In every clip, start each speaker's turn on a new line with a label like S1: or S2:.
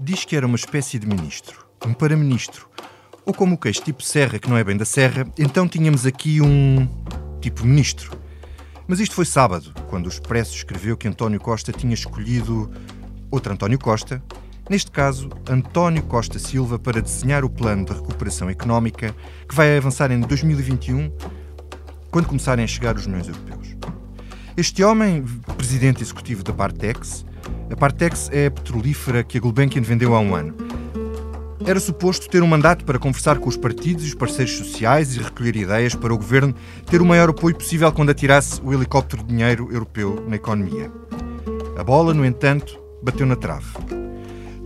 S1: diz que era uma espécie de ministro, um para-ministro. Ou como o queixo tipo Serra, que não é bem da Serra, então tínhamos aqui um tipo ministro. Mas isto foi sábado, quando o Expresso escreveu que António Costa tinha escolhido outro António Costa, neste caso António Costa Silva, para desenhar o plano de recuperação económica que vai avançar em 2021, quando começarem a chegar os milhões europeus. Este homem, presidente executivo da Partex, a Partex é a petrolífera que a Gulbenkian vendeu há um ano. Era suposto ter um mandato para conversar com os partidos e os parceiros sociais e recolher ideias para o governo ter o maior apoio possível quando atirasse o helicóptero de dinheiro europeu na economia. A bola, no entanto, bateu na trave.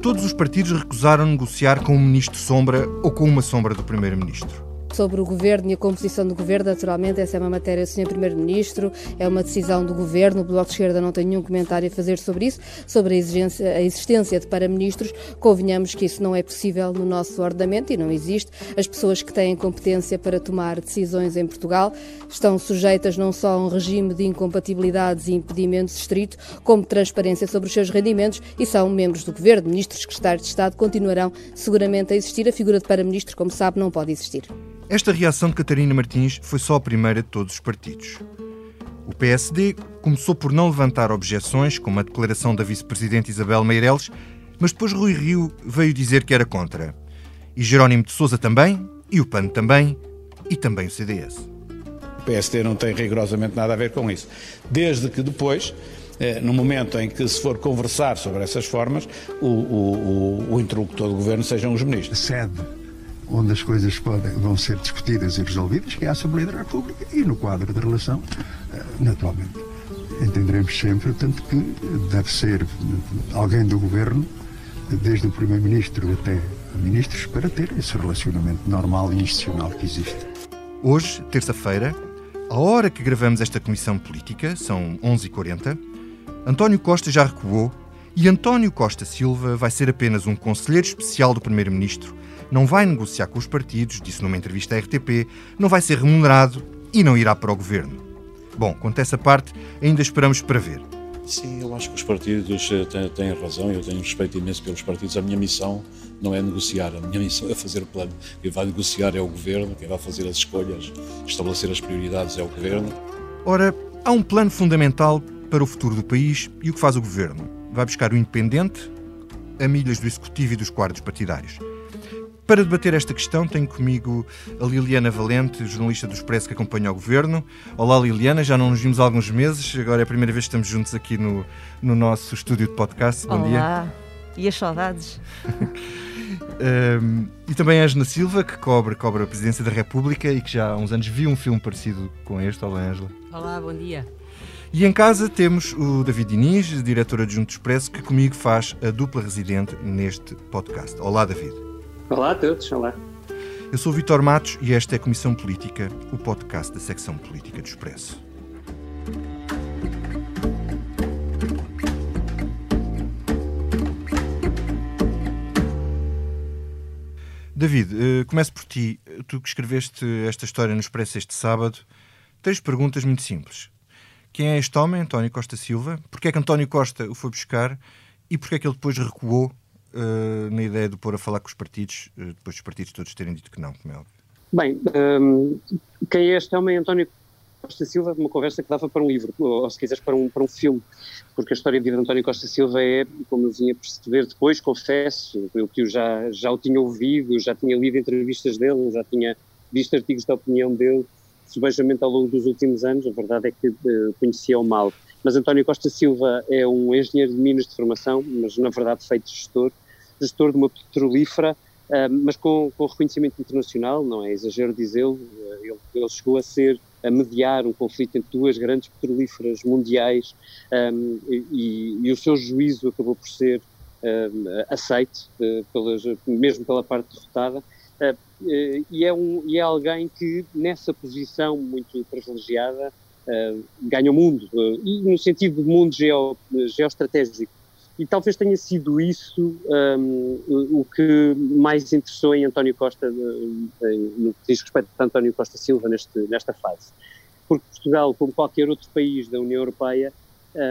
S1: Todos os partidos recusaram negociar com um ministro sombra ou com uma sombra do primeiro-ministro
S2: sobre o governo e a composição do governo, naturalmente, essa é uma matéria do Sr. Primeiro-Ministro, é uma decisão do governo. O Bloco de Esquerda não tem nenhum comentário a fazer sobre isso, sobre a, a existência de para-ministros. Convenhamos que isso não é possível no nosso ordenamento e não existe. As pessoas que têm competência para tomar decisões em Portugal estão sujeitas não só a um regime de incompatibilidades e impedimentos estrito, como transparência sobre os seus rendimentos e são membros do governo. Ministros, secretários de Estado continuarão seguramente a existir. A figura de para-ministro, como sabe, não pode existir.
S1: Esta reação de Catarina Martins foi só a primeira de todos os partidos. O PSD começou por não levantar objeções, como a declaração da vice-presidente Isabel Meireles, mas depois Rui Rio veio dizer que era contra. E Jerónimo de Sousa também, e o PAN também, e também o CDS.
S3: O PSD não tem rigorosamente nada a ver com isso. Desde que depois, eh, no momento em que se for conversar sobre essas formas, o, o, o, o interlocutor do governo sejam os ministros.
S4: Sede onde as coisas podem, vão ser discutidas e resolvidas, que é a Assembleia da República, e no quadro da relação, eh, naturalmente, entenderemos sempre, tanto que deve ser alguém do governo, desde o Primeiro-Ministro até ministros, para ter esse relacionamento normal e institucional que existe.
S1: Hoje, terça-feira, a hora que gravamos esta comissão política, são 11h40, António Costa já recuou e António Costa Silva vai ser apenas um conselheiro especial do Primeiro-Ministro não vai negociar com os partidos, disse numa entrevista à RTP, não vai ser remunerado e não irá para o governo. Bom, quanto a essa parte, ainda esperamos para ver.
S5: Sim, eu acho que os partidos eh, têm, têm, razão, eu tenho respeito imenso pelos partidos. A minha missão não é negociar, a minha missão é fazer o plano. Quem vai negociar é o governo, quem vai fazer as escolhas, estabelecer as prioridades é o governo.
S1: Ora, há um plano fundamental para o futuro do país e o que faz o governo? Vai buscar o independente a milhas do executivo e dos quadros partidários. Para debater esta questão, tenho comigo a Liliana Valente, jornalista do Expresso que acompanha o governo. Olá, Liliana, já não nos vimos há alguns meses, agora é a primeira vez que estamos juntos aqui no, no nosso estúdio de podcast.
S6: Bom Olá. dia. Olá, e as saudades?
S1: um, e também a Angela Silva, que cobre, cobre a presidência da República e que já há uns anos viu um filme parecido com este. Olá, Angela.
S6: Olá, bom dia.
S1: E em casa temos o David Diniz, diretor adjunto do Expresso, que comigo faz a dupla residente neste podcast. Olá, David.
S7: Olá a todos, olá.
S1: Eu sou o Vitor Matos e esta é a Comissão Política, o podcast da secção política do Expresso. David, uh, começo por ti. Tu que escreveste esta história no Expresso este sábado, três perguntas muito simples. Quem é este homem, António Costa Silva? Porquê é que António Costa o foi buscar? E porquê é que ele depois recuou uh, na ideia de pôr a falar com os partidos, uh, depois dos partidos todos terem dito que não, como é óbvio?
S7: Bem, um, ehm, quem é este homem? António Costa Silva, uma conversa que dava para um livro, ou se quiseres para um, para um filme, porque a história de vida de António Costa Silva é, como eu vinha a perceber depois, confesso, eu que já, já o tinha ouvido, já tinha lido entrevistas dele, já tinha visto artigos de opinião dele, subejamente ao longo dos últimos anos, a verdade é que uh, conhecia-o mal. Mas António Costa Silva é um engenheiro de minas de formação, mas na verdade feito gestor, gestor de uma petrolífera, uh, mas com, com, reconhecimento internacional, não é exagero dizê-lo, uh, ele, ele, chegou a ser a mediar um conflito entre duas grandes petrolíferas mundiais um, e, e, o seu juízo acabou por ser um, aceito, uh, pelas, mesmo pela parte derrotada, e, é um, e é alguém que nessa posição muito privilegiada ganha o mundo, e no sentido de mundo geo, geoestratégico, e talvez tenha sido isso um, o que mais interessou em António Costa, no que diz respeito a António Costa Silva neste, nesta fase. Porque Portugal, como qualquer outro país da União Europeia,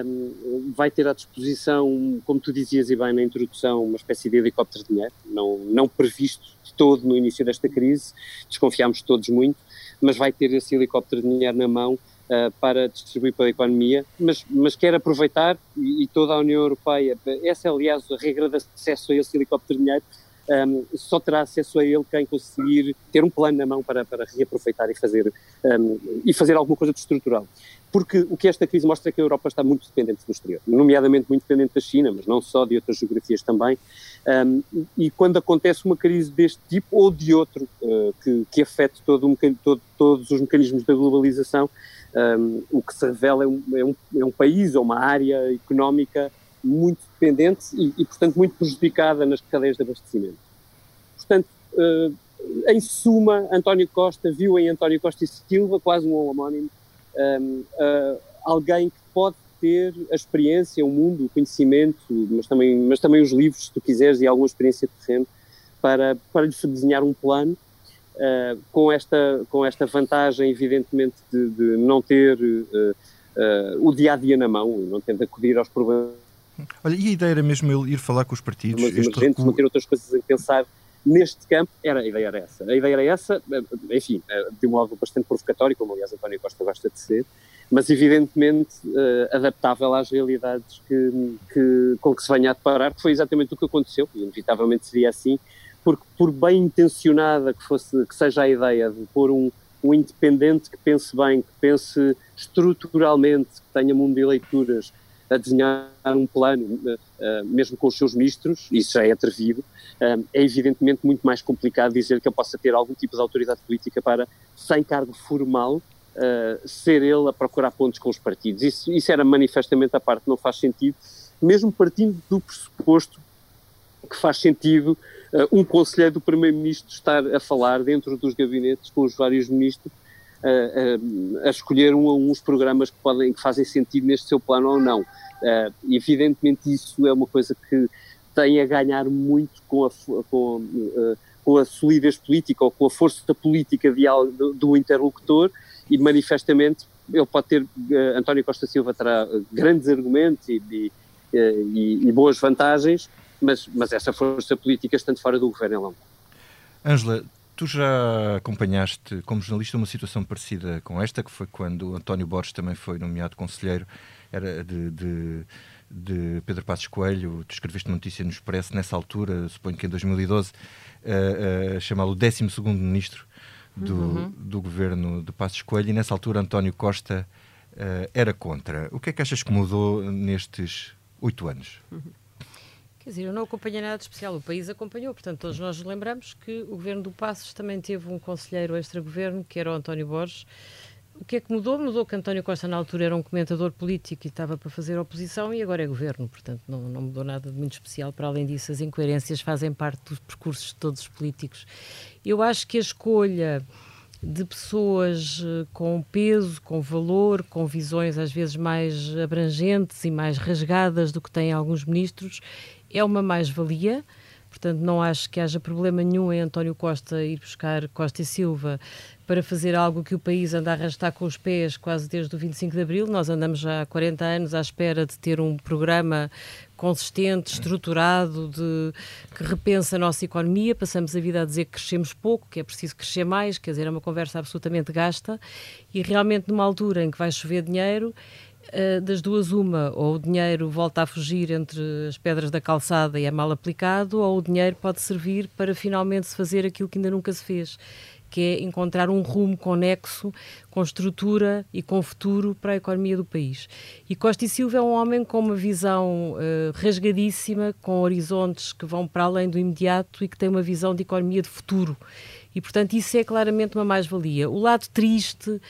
S7: um, vai ter à disposição, como tu dizias e bem na introdução, uma espécie de helicóptero de dinheiro, não, não previsto de todo no início desta crise, desconfiámos todos muito, mas vai ter esse helicóptero de dinheiro na mão uh, para distribuir para a economia, mas, mas quer aproveitar, e, e, toda a União Europeia, essa é aliás a regra de acesso a esse helicóptero de dinheiro, um, só terá acesso a ele quem conseguir ter um plano na mão para, para reaproveitar e fazer, um, e fazer alguma coisa de estrutural. Porque o que esta crise mostra é que a Europa está muito dependente do exterior, nomeadamente muito dependente da China, mas não só, de outras geografias também. Um, e quando acontece uma crise deste tipo ou de outro, uh, que, que afete todo um, todo, todos os mecanismos da globalização, o que se revela é um, é um, é um país ou uma área económica muito dependente e, e, portanto, muito prejudicada nas cadeias de abastecimento. Portanto, uh, em suma, António Costa viu em António Costa e Silva quase um homónimo, um, uh, alguém que pode ter a experiência, o mundo, o conhecimento, mas também, mas também os livros, se tu quiseres, e alguma experiência de terreno, para, para lhe desenhar um plano, uh, com, esta, com esta vantagem, evidentemente, de, de não ter o dia-a-dia -dia na mão, não ter de acudir aos problemas
S1: Olha, e a ideia era mesmo ele ir falar com os partidos?
S7: Mas emergentes, recuo... não ter outras coisas a pensar neste campo, era, a ideia era essa. A ideia era essa, eh, enfim, eh, de um modo bastante provocatório, como aliás António Costa gosta de ser, mas evidentemente uh, adaptável às realidades que, que, com que se venha a deparar, que foi exatamente o que aconteceu, e inevitavelmente seria assim, porque por bem intencionada que, fosse, que seja a ideia de pôr um, um independente que pense bem, que pense estruturalmente, que tenha mundo de leituras, a desenhar um plano, uh, mesmo com os seus ministros, isso já é atrevido, uh, é evidentemente muito mais complicado dizer que ele possa ter algum tipo de autoridade política para, sem cargo formal, ser ele a procurar pontos com os partidos. Isso, isso era manifestamente a parte, não faz sentido, mesmo partindo do pressuposto que faz sentido um conselheiro do primeiro-ministro estar a falar dentro dos gabinetes com os vários ministros a, a, escolher um a um os programas que, podem, que fazem sentido neste seu plano ou não. Uh, evidentemente isso é uma coisa que tem a ganhar muito com a, com, uh, com a solidez política ou com a força política de, do, do interlocutor e manifestamente ele pode ter, uh, António Costa Silva terá grandes argumentos e, e, e, e, boas vantagens, mas, mas essa força política estando fora do governo é longo.
S1: Ângela, Tu já acompanhaste, como jornalista, uma situação parecida com esta, que foi quando António Borges também foi nomeado conselheiro era de, de, de Pedro Passos Coelho. Tu escreveste uma notícia no Expresso nessa altura, suponho que em 2012, uh, uh, chamá-lo 12 ministro do, uhum. do governo de Passos Coelho, e nessa altura António Costa uh, era contra. O que é que achas que mudou nestes oito anos? Uhum.
S6: Quer dizer, eu não acompanhei nada de especial, o país acompanhou, portanto, todos nós lembramos que o governo do Passos também teve um conselheiro extra-governo, que era o António Borges. O que é que mudou? Mudou que António Costa, na altura, era um comentador político e estava para fazer oposição e agora é governo, portanto, não, não mudou nada de muito especial. Para além disso, as incoerências fazem parte dos percursos de todos os políticos. Eu acho que a escolha de pessoas eh, com peso, com valor, com visões às vezes mais abrangentes e mais rasgadas do que têm alguns ministros, é uma mais-valia. Portanto, não acho que haja problema nenhum em António Costa ir buscar Costa e Silva para fazer algo que o país anda a arrastar com os pés quase desde o 25 de Abril. Nós andamos já há 40 anos à espera de ter um programa consistente, estruturado, de, que repensa a nossa economia. Passamos a vida a dizer que crescemos pouco, que é preciso crescer mais, quer dizer, é uma conversa absolutamente gasta. E realmente, numa altura em que vai chover dinheiro, eh, das duas, uma, ou o dinheiro volta a fugir entre as pedras da calçada e é mal aplicado, ou o dinheiro pode servir para finalmente se fazer aquilo que ainda nunca se fez, que é encontrar um rumo conexo, com estrutura e com futuro para a economia do país. E Costa e Silva é um homem com uma visão uh, rasgadíssima, com horizontes que vão para além do imediato e que tem uma visão de economia de futuro. E, portanto, isso é claramente uma mais-valia. O lado triste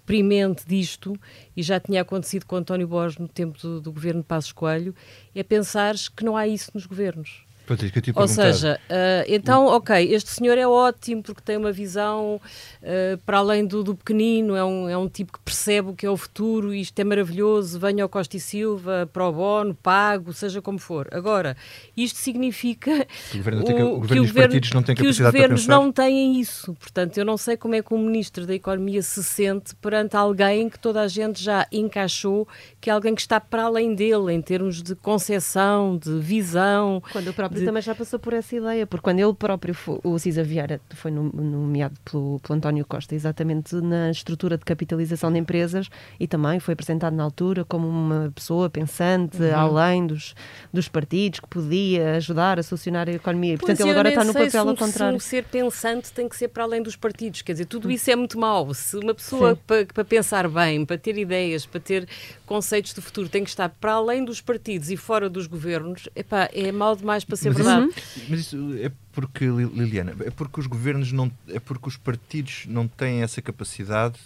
S6: deprimente disto, e já tinha acontecido com António Borges no tempo do, do governo Passos Coelho, é pensar que não há isso nos governos.
S1: Pois é, que eu te ia
S6: Ou seja, uh, então, ok, este senhor é ótimo porque tem uma visão uh, para além do, do, pequenino, é um, é um tipo que percebe o que é o futuro, isto é maravilhoso, venha ao Costa e Silva, pro bono, pago, seja como for. Agora, isto significa
S1: o governo, o, que, o governo não têm
S6: que os governos não têm isso. Portanto, eu não sei como é que o Ministro da Economia se sente perante alguém que toda a gente já encaixou, que é alguém que está para além dele, em termos de concepção, de visão.
S8: Quando o próprio
S6: de...
S8: também já passou por essa ideia, porque quando ele próprio, foi, o Cisa Vieira, foi nomeado pelo, pelo António Costa exatamente na estrutura de capitalização de empresas e também foi apresentado na altura como uma pessoa pensante, uhum. além dos, dos partidos, que podia ajudar a solucionar a economia. Portanto, ele agora está no papel
S6: se,
S8: ao contrário.
S6: Se ser pensante tem que ser para além dos partidos, quer dizer, tudo isso é muito mau. Se uma pessoa para, para pensar bem, para ter ideias, para ter conceitos de futuro, tem que estar para além dos partidos e fora dos governos, epá, é mau demais para ser
S1: mas
S6: verdade.
S1: Isso, mas isso é porque, Liliana, é porque os governos não, é porque os partidos não têm essa capacidade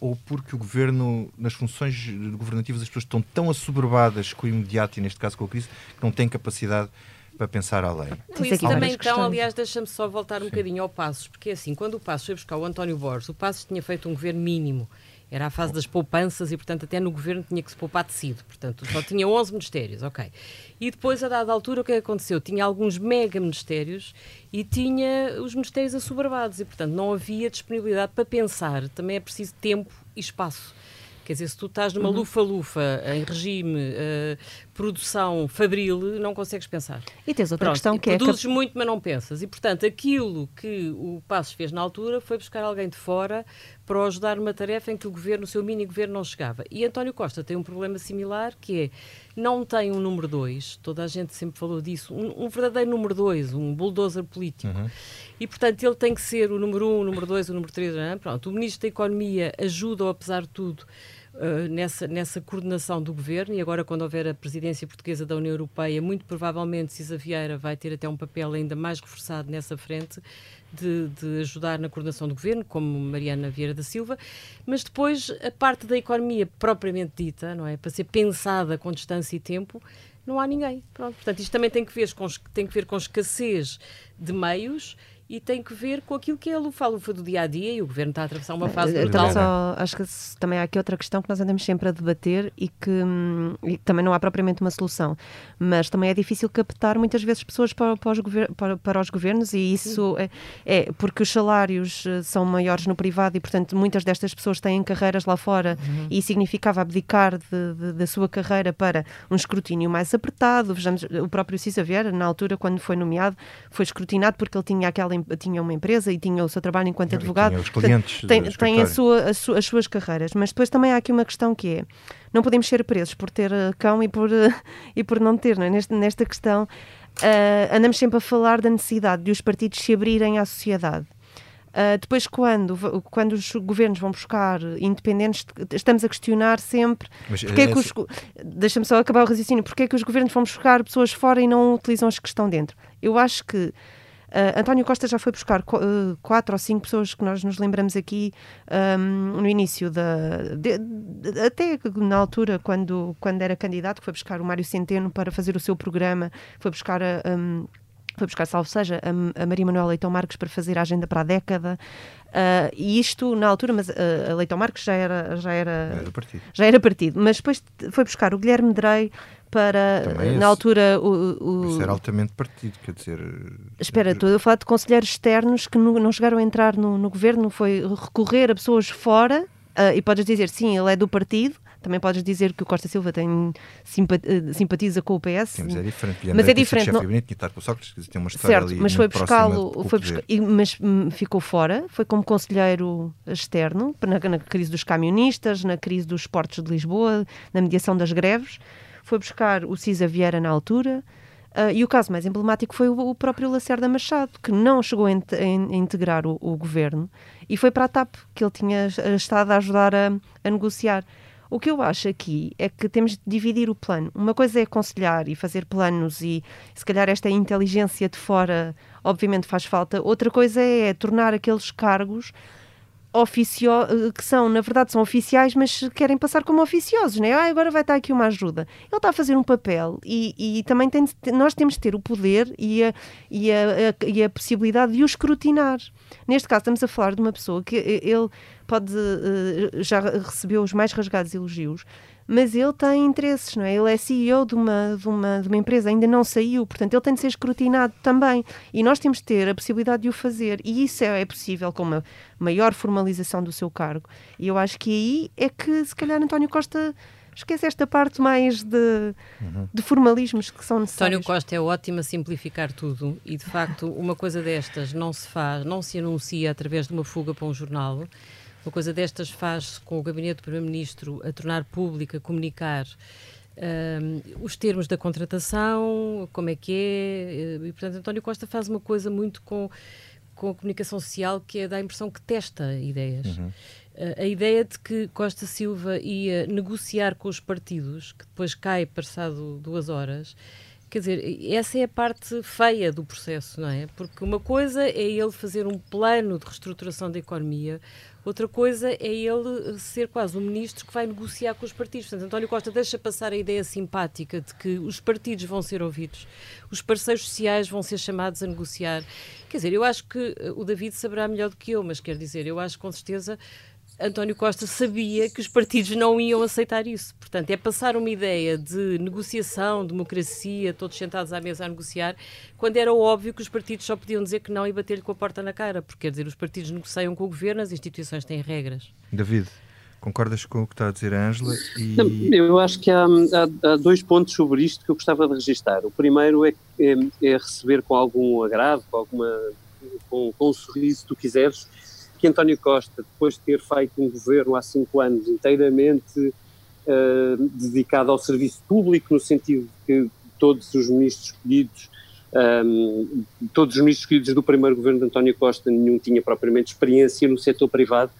S1: ou porque o governo, nas funções governativas, as pessoas estão tão assoberbadas com o imediato e, neste caso, com a crise, que não têm capacidade para pensar além.
S6: Não, isso também, então, aliás, deixa-me só voltar um Sim. bocadinho ao Passos, porque assim, quando o Passos foi buscar o António Borges, o Passos tinha feito um governo mínimo. Era a fase das poupanças e, portanto, até no governo tinha que se poupar tecido. Portanto, só tinha 11 ministérios, ok. E depois, a dada altura, o que aconteceu? Tinha alguns mega ministérios e tinha os ministérios assoberbados e, portanto, não havia disponibilidade para pensar. Também é preciso tempo e espaço. Quer dizer, se tu estás numa lufa-lufa uhum. em regime uh, produção fabril, não consegues pensar.
S8: E tens outra
S6: Pronto,
S8: questão que
S6: produzes
S8: é...
S6: Produzes muito, mas não pensas. E, portanto, aquilo que o Passos fez na altura foi buscar alguém de fora para ajudar numa tarefa em que o governo, o seu mini-governo, não chegava. E António Costa tem um problema similar, que é, não tem um número dois, toda a gente sempre falou disso, um, um verdadeiro número dois, um bulldozer político. Uhum. E, portanto, ele tem que ser o número um, o número dois, o número três. Não? Pronto, o Ministro da Economia ajuda, apesar de tudo, Uh, nessa, nessa coordenação do governo e agora quando houver a presidência portuguesa da União Europeia, muito provavelmente Cisa Vieira vai ter até um papel ainda mais reforçado nessa frente de, de, ajudar na coordenação do governo, como Mariana Vieira da Silva, mas depois a parte da economia propriamente dita, não é, para ser pensada com distância e tempo, não há ninguém. Pronto, portanto, isto também tem que ver com, tem que ver com escassez de meios e tem que ver com aquilo que é a lufa-lufa do dia a dia e o governo está a atravessar uma fase brutal.
S8: Só, acho que também há aqui outra questão que nós andamos sempre a debater e que hum, e também não há propriamente uma solução, mas também é difícil captar muitas vezes pessoas para, para, os, para, para os governos e isso é, é, porque os salários eh, são maiores no privado e, portanto, muitas destas pessoas têm carreiras lá fora uhum. e significava abdicar de, de, da sua carreira para um escrutínio mais apertado. Vejamos, o próprio Cisa Vieira, na altura, quando foi nomeado, foi escrutinado porque ele tinha aquela tinha uma empresa e tinha o seu trabalho enquanto advogado.
S1: Os clientes.
S8: Tem, tem a sua, a su, as suas carreiras. Mas depois também há aqui uma questão que é: não podemos ser presos por ter uh, cão e por, uh, e por não ter. Não é? Neste, nesta questão, uh, andamos sempre a falar da necessidade de os partidos se abrirem à sociedade. Uh, depois, quando, quando os governos vão buscar independentes, estamos a questionar sempre Mas, porque é, que os. Deixa-me só acabar o raciocínio. Porque é que os governos vão buscar pessoas fora e não utilizam as que estão dentro? Eu acho que Uh, António Costa já foi buscar uh, quatro ou cinco pessoas que nós nos lembramos aqui um, no início da. De, de, até na altura, quando, quando era candidato, foi buscar o Mário Centeno para fazer o seu programa, foi buscar a. Um, foi buscar, salvo seja, a, a Maria Manuela Leitão Marques para fazer a agenda para a década. Uh, e isto na altura, mas uh, a Leitão Marques já era, já era,
S1: era partido.
S8: já era partido. Mas depois foi buscar o Guilherme Drey para, Também na altura, o, o...
S1: Isso era altamente partido, quer dizer...
S8: Espera, estou a falar de conselheiros externos que não, não chegaram a entrar no, no governo, foi recorrer a pessoas fora, uh, e podes dizer, sim, ele é do partido, também podes dizer que o Costa Silva tem simpatiza com o PS.
S1: Sim, mas é diferente.
S8: Mas é diferente.
S1: Não... Estar com Sócrates, tem uma história
S8: certo,
S1: ali
S8: mas foi buscá-lo, foi buscar, mas hum, ficou fora, foi como conselheiro externo na, na crise dos camionistas, na crise dos portos de Lisboa, na mediação das greves foi buscar o Cisa Vieira na altura. Uh, e o caso mais emblemático foi o, o, próprio Lacerda Machado, que não chegou a, in a integrar o, o, governo e foi para a TAP, que ele tinha estado a ajudar a, a, negociar. O que eu acho aqui é que temos de dividir o plano. Uma coisa é aconselhar e fazer planos, e se calhar esta inteligência de fora, obviamente, faz falta. Outra coisa é tornar aqueles cargos oficio que são, na verdade, são oficiais, mas querem passar como oficiosos, né? Ah, agora vai estar aqui uma ajuda. Ele está a fazer um papel e, e também tem de, nós temos de ter o poder e a, e, a, a, e a possibilidade de o escrutinar. Neste caso, estamos a falar de uma pessoa que ele pode uh, já recebeu os mais rasgados elogios, mas ele tem interesses, não é? Ele é CEO de uma, de uma, de uma empresa, ainda não saiu, portanto, ele tem de ser escrutinado também. E nós temos de ter a possibilidade de o fazer. E isso é, é possível com uma maior formalização do seu cargo. E eu acho que aí é que, se calhar, António Costa esquece esta parte mais de, uhum. de, formalismos que são necessários.
S6: António Costa é ótimo a simplificar tudo e, de facto, uma coisa destas não se faz, não se anuncia através de uma fuga para um jornal. Uma coisa destas faz-se com o gabinete do Primeiro-Ministro a tornar pública, a comunicar um, os termos da contratação, como é que é. E, portanto, António Costa faz uma coisa muito com, com a comunicação social que é dá a impressão que testa ideias. Uhum. a ideia de que Costa Silva ia negociar com os partidos, que depois cai passado duas horas, Quer dizer, essa é a parte feia do processo, não é? Porque uma coisa é ele fazer um plano de reestruturação da economia, outra coisa é ele ser quase um ministro que vai negociar com os partidos. Portanto, António Costa deixa passar a ideia simpática de que os partidos vão ser ouvidos, os parceiros sociais vão ser chamados a negociar. Quer dizer, eu acho que o David saberá melhor do que eu, mas quer dizer, eu acho com certeza António Costa sabia que os partidos não iam aceitar isso. Portanto, é passar uma ideia de negociação, democracia, todos sentados à mesa a negociar, quando era óbvio que os partidos só podiam dizer que não e bater-lhe com a porta na cara. Porque, quer dizer, os partidos negociam com o governo, as instituições têm regras.
S1: David. Concordas com o que está a dizer a Ângela? E...
S7: Eu acho que há, há, há, dois pontos sobre isto que eu gostava de registrar. O primeiro é, é, é receber com algum agrado, com, alguma, com, com um sorriso, se tu quiseres, que António Costa, depois de ter feito um governo há cinco anos inteiramente uh, dedicado ao serviço público, no sentido de que todos os ministros escolhidos, um, eh, todos os ministros escolhidos do primeiro governo de António Costa, nenhum tinha propriamente experiência no setor privado,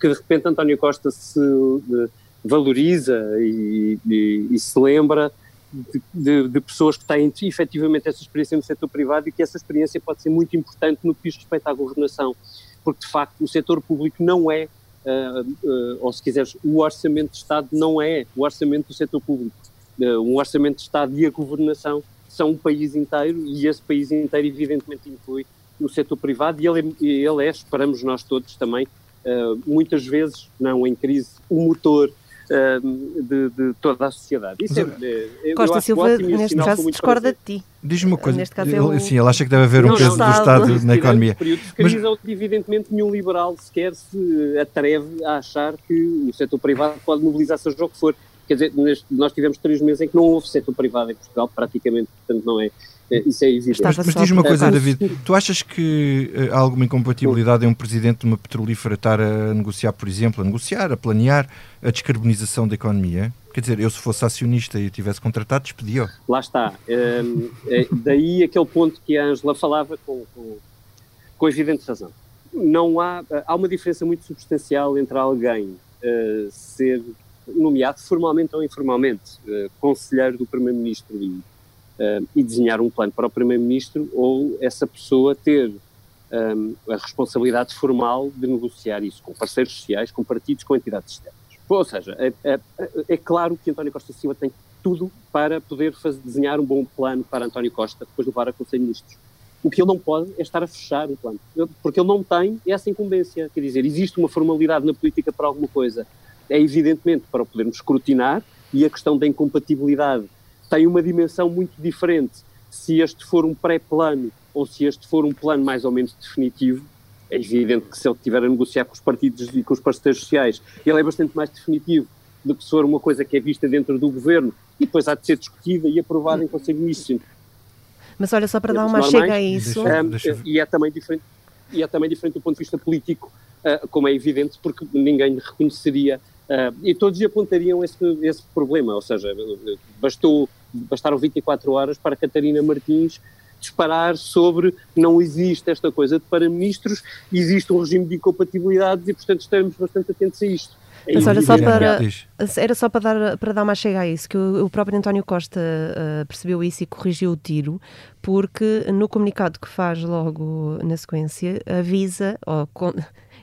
S7: que de repente António Costa se uh, valoriza e, e, e, se lembra de, de, de, pessoas que têm efetivamente essa experiência no setor privado e que essa experiência pode ser muito importante no que diz respeito à governação porque de facto o setor público não é, uh, uh, ou se quiseres, o orçamento de Estado não é o orçamento do setor público. Uh, um orçamento de Estado e a governação são um país inteiro e esse país inteiro evidentemente inclui o setor privado e ele é, ele é esperamos nós todos também, muitas vezes, não em crise, o motor de, de, toda a sociedade. Isso
S8: é, Costa Silva, neste caso, discorda de ti.
S1: Diz-me uma coisa, neste caso é o... sim, ele acha que deve haver um peso do Estado na economia.
S7: Mas... evidentemente, nenhum liberal sequer se atreve a achar que o setor privado pode mobilizar seja o que for. Quer dizer, nós tivemos três meses em que não houve setor privado em Portugal, praticamente, portanto não é, é, isso é evidente.
S1: Mas, mas diz uma coisa, David, tu achas que eh, há alguma incompatibilidade em um presidente de uma petrolífera estar a negociar, por exemplo, a negociar, a planear a descarbonização da economia? Quer dizer, eu se fosse acionista e tivesse contratado, despedia
S7: Lá está. Um, é, daí aquele ponto que a Ângela falava com, com, com evidente razão. Não há, há uma diferença muito substancial entre alguém uh, ser nomeado formalmente ou informalmente, uh, conselheiro do Primeiro-Ministro e e desenhar um plano para o Primeiro-Ministro ou essa pessoa ter um, a responsabilidade formal de negociar isso com parceiros sociais, com partidos, com entidades externas. Ou seja, é, é, é claro que António Costa Silva tem tudo para poder fazer, desenhar um bom plano para António Costa depois de levar a Conselho de Ministros. O que ele não pode é estar a fechar o plano, porque ele não tem essa incumbência. Quer dizer, existe uma formalidade na política para alguma coisa. É evidentemente para o podermos escrutinar e a questão da incompatibilidade tem uma dimensão muito diferente se este for um pré-plano ou se este for um plano mais ou menos definitivo. É evidente que se ele estiver a negociar com os partidos e com os parceiros sociais, ele é bastante mais definitivo do que se for uma coisa que é vista dentro do governo e depois há de ser discutida e aprovada em Conselho de Ministros.
S8: Mas olha, só para dar uma chega a isso.
S7: Deixa, deixa... E, é também diferente, e é também diferente do ponto de vista político, uh, como é evidente, porque ninguém reconheceria Uh, e todos apontariam esse, esse problema, ou seja, bastou, bastaram 24 horas para Catarina Martins disparar sobre não existe esta coisa de para-ministros, existe um regime de incompatibilidades e, portanto, estamos bastante atentos a isto.
S8: Mas olha, só para, era só para dar, para dar uma chega a isso, que o, o próprio António Costa uh, percebeu isso e corrigiu o tiro, porque no comunicado que faz logo na sequência, avisa, ou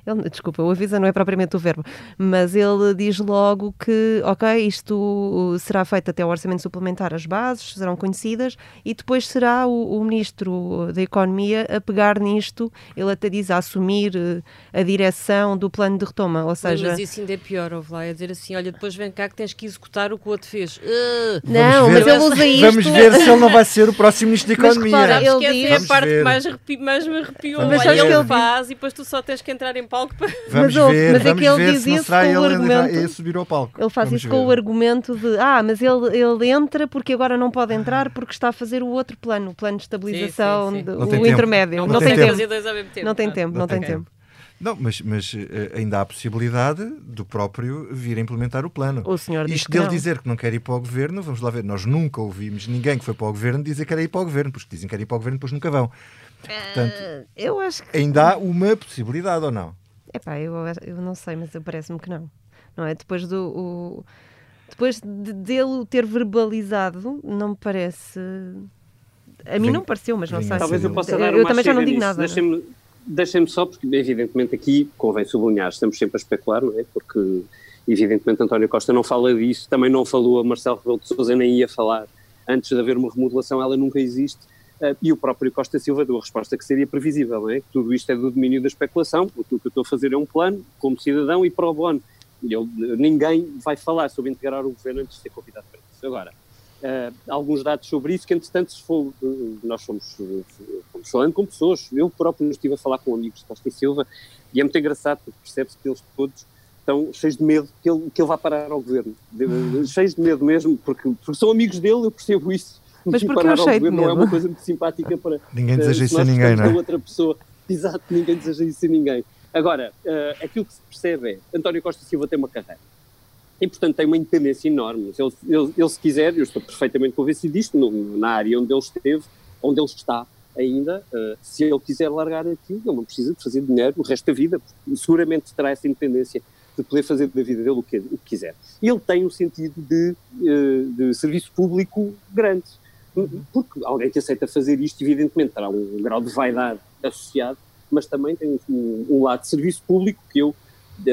S8: Ele, desculpa, o avisa não é propriamente o verbo, mas ele diz logo que, ok, isto será feito até o orçamento suplementar, as bases serão conhecidas e depois será o, o Ministro da Economia a pegar nisto, ele até diz a assumir eh, a direção do plano de retoma, ou seja...
S6: Mas isso ainda é pior, ouve lá, é dizer assim, olha, depois vem cá que tens que executar o que o outro fez. Uh,
S8: não,
S1: ver,
S8: mas ele usa isto...
S1: Vamos ver se ele não vai ser o próximo Ministro da Economia.
S8: Mas, repara,
S6: ele
S8: diz...
S6: é a parte que mais, arrepi... mais me arrepiou.
S1: Vamos
S6: Olha, ele faz e depois tu só tens que entrar em palco para...
S1: Vamos
S8: Mas,
S1: ver,
S8: mas é
S1: vamos
S8: que ele
S1: ver
S8: diz
S1: se não
S8: isso com o
S1: ele
S8: argumento-
S1: subir ao palco.
S8: Ele faz
S1: Vamos
S8: isso com
S1: ver.
S8: o argumento de ah, mas ele, ele entra porque agora não pode entrar porque está a fazer o outro plano, o plano de estabilização,
S6: sim, sim.
S8: de-
S1: Não tem
S8: o
S1: tempo.
S8: intermédio.
S1: Não
S8: Não,
S1: tem
S8: tem
S1: tempo.
S8: tempo. Não tem tempo, não tem tempo.
S1: Não, mas, mas eh, ainda há a possibilidade do próprio vir a implementar o plano.
S8: O senhor
S1: Isto dele
S8: não.
S1: dizer que não quer ir para o governo, vamos lá ver, nós nunca ouvimos ninguém que foi para o governo dizer que quer ir para o governo, porque dizem que quer ir para o governo, depois nunca vão. Portanto,
S8: Ah, Eu acho que.
S1: ainda há uma possibilidade ou não?
S8: Epá, eu, eu não sei, mas eu parece-me que não. Não é? Depois do. o- depois de, dele ter verbalizado, não me parece. A mim
S1: Vem-
S8: não pareceu, mas não
S1: vem
S8: sei.
S7: Talvez eu possa
S8: Eu-
S7: dar
S8: eu
S7: uma
S8: também já não digo
S7: nisso.
S8: nada.
S7: Deixem-me deixem só, porque evidentemente aqui convém sublinhar, estamos sempre a especular, não é? Porque evidentemente António Costa não fala disso, também não falou a Marcelo Rebelo de Sousa, nem ia falar antes de haver uma remodelação, ela nunca existe. Ah, e o próprio Costa Silva deu a resposta que seria previsível, não é? Tudo isto é do domínio da especulação, o que eu estou a fazer é um plano, como cidadão e pro bono. Eu, ninguém vai falar sobre integrar o governo antes de ser convidado para isso. Agora, ah, alguns dados sobre isso, que entretanto se for, eh, nós fomos, fomos falando com pessoas, eu próprio estive a falar com amigos de Costa e Silva, e é muito engraçado, porque percebe-se que eles todos estão cheios de medo que ele, que ele vá parar ao governo. Cheios de medo mesmo, porque, porque são amigos dele, eu percebo isso.
S8: Mas
S7: E
S8: porquê
S7: parar
S8: o
S7: ao
S8: cheio de
S7: governo não é uma coisa muito simpática para,
S1: Ninguém
S7: eh,
S1: deseja
S7: se
S1: isso a ninguém, não é?
S7: outra pessoa. Exato, ninguém deseja isso a ninguém. Agora, eh, aquilo que se percebe é António Costa Silva tem uma carreira. E, portanto, tem uma independência enorme. Ele, ele, ele, se quiser, eu estou perfeitamente convencido disto, no- na área onde ele esteve, onde ele está ainda, eh, se ele quiser largar aquilo, ele não precisa de fazer dinheiro o resto da vida. porque Seguramente terá essa independência de poder fazer da vida dele o que, o que quiser. E ele tem um sentido de, de serviço público grande. Porque alguém que aceita fazer isto, evidentemente, terá um grau de vaidade associado, mas também tem um, um lado de serviço público que eu,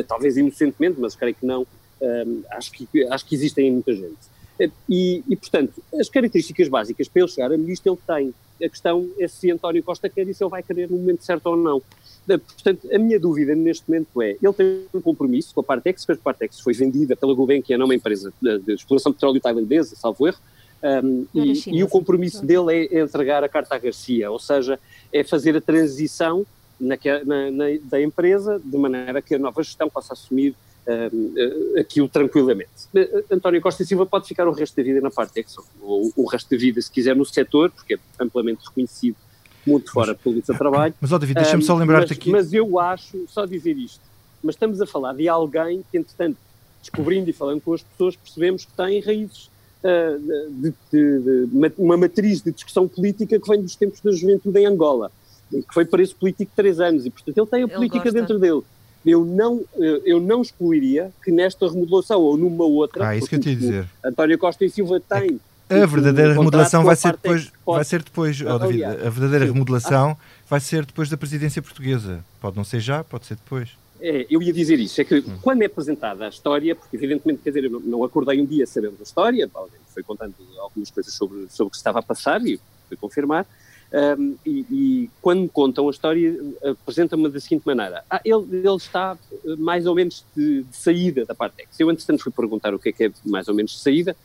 S7: talvez inocentemente, mas creio que não, hum, acho, que, acho que existem em muita gente. Eh, E, e, portanto, as características básicas para ele chegar a ministro ele tem. A questão é se António Costa quer e se ele vai querer no momento certo ou não. Eh, Portanto, a minha dúvida neste momento é, ele tem um compromisso com a Partex, que a Partex foi vendida pela Gulbenkian, é uma empresa de exploração de petróleo tailandesa, salvo erro, um, e, e o compromisso dele é entregar a carta à Garcia, ou seja, é fazer a transição naque- na, na- da empresa de maneira que a nova gestão possa assumir um, eh, aquilo tranquilamente. Eh, António Costa e Silva pode ficar o resto da vida na Partex, ou o resto da vida, se quiser, no setor, porque é amplamente reconhecido muito fora pelo seu trabalho.
S1: Mas, ó David, deixa-me só lembrar-te aqui.
S7: Mas eu acho, só dizer isto, mas estamos a falar de alguém que, entretanto, descobrindo e falando com as pessoas, percebemos que tem raízes, de, de- de- uma matriz de discussão política que vem dos tempos da juventude em Angola, que foi preso político de três anos, e portanto ele tem a
S8: Ele
S7: política
S8: gosta.
S7: dentro dele. Eu não, eh, eu não excluiria que nesta remodelação ou numa outra,
S1: Ah, isso que eu te ia dizer.
S7: António Costa e Silva tem
S1: A verdadeira remodelação vai ser depois,
S7: pode-
S1: vai ser depois, ó, David, a verdadeira
S7: sim.
S1: remodelação vai ser depois da presidência portuguesa. Pode não ser já, pode ser depois.
S7: É, eu ia dizer isso, é que quando é apresentada a história, porque evidentemente, quer dizer, eu não, acordei um dia sabendo da história, alguém foi contando algumas coisas sobre, sobre o que estava a passar e fui confirmar, um, e, e quando me contam a história, apresenta-me da seguinte maneira, ah, ele, ele está eh, mais ou menos de, de saída da Partex. Eu, entretanto, fui perguntar o que é que é mais ou menos de saída,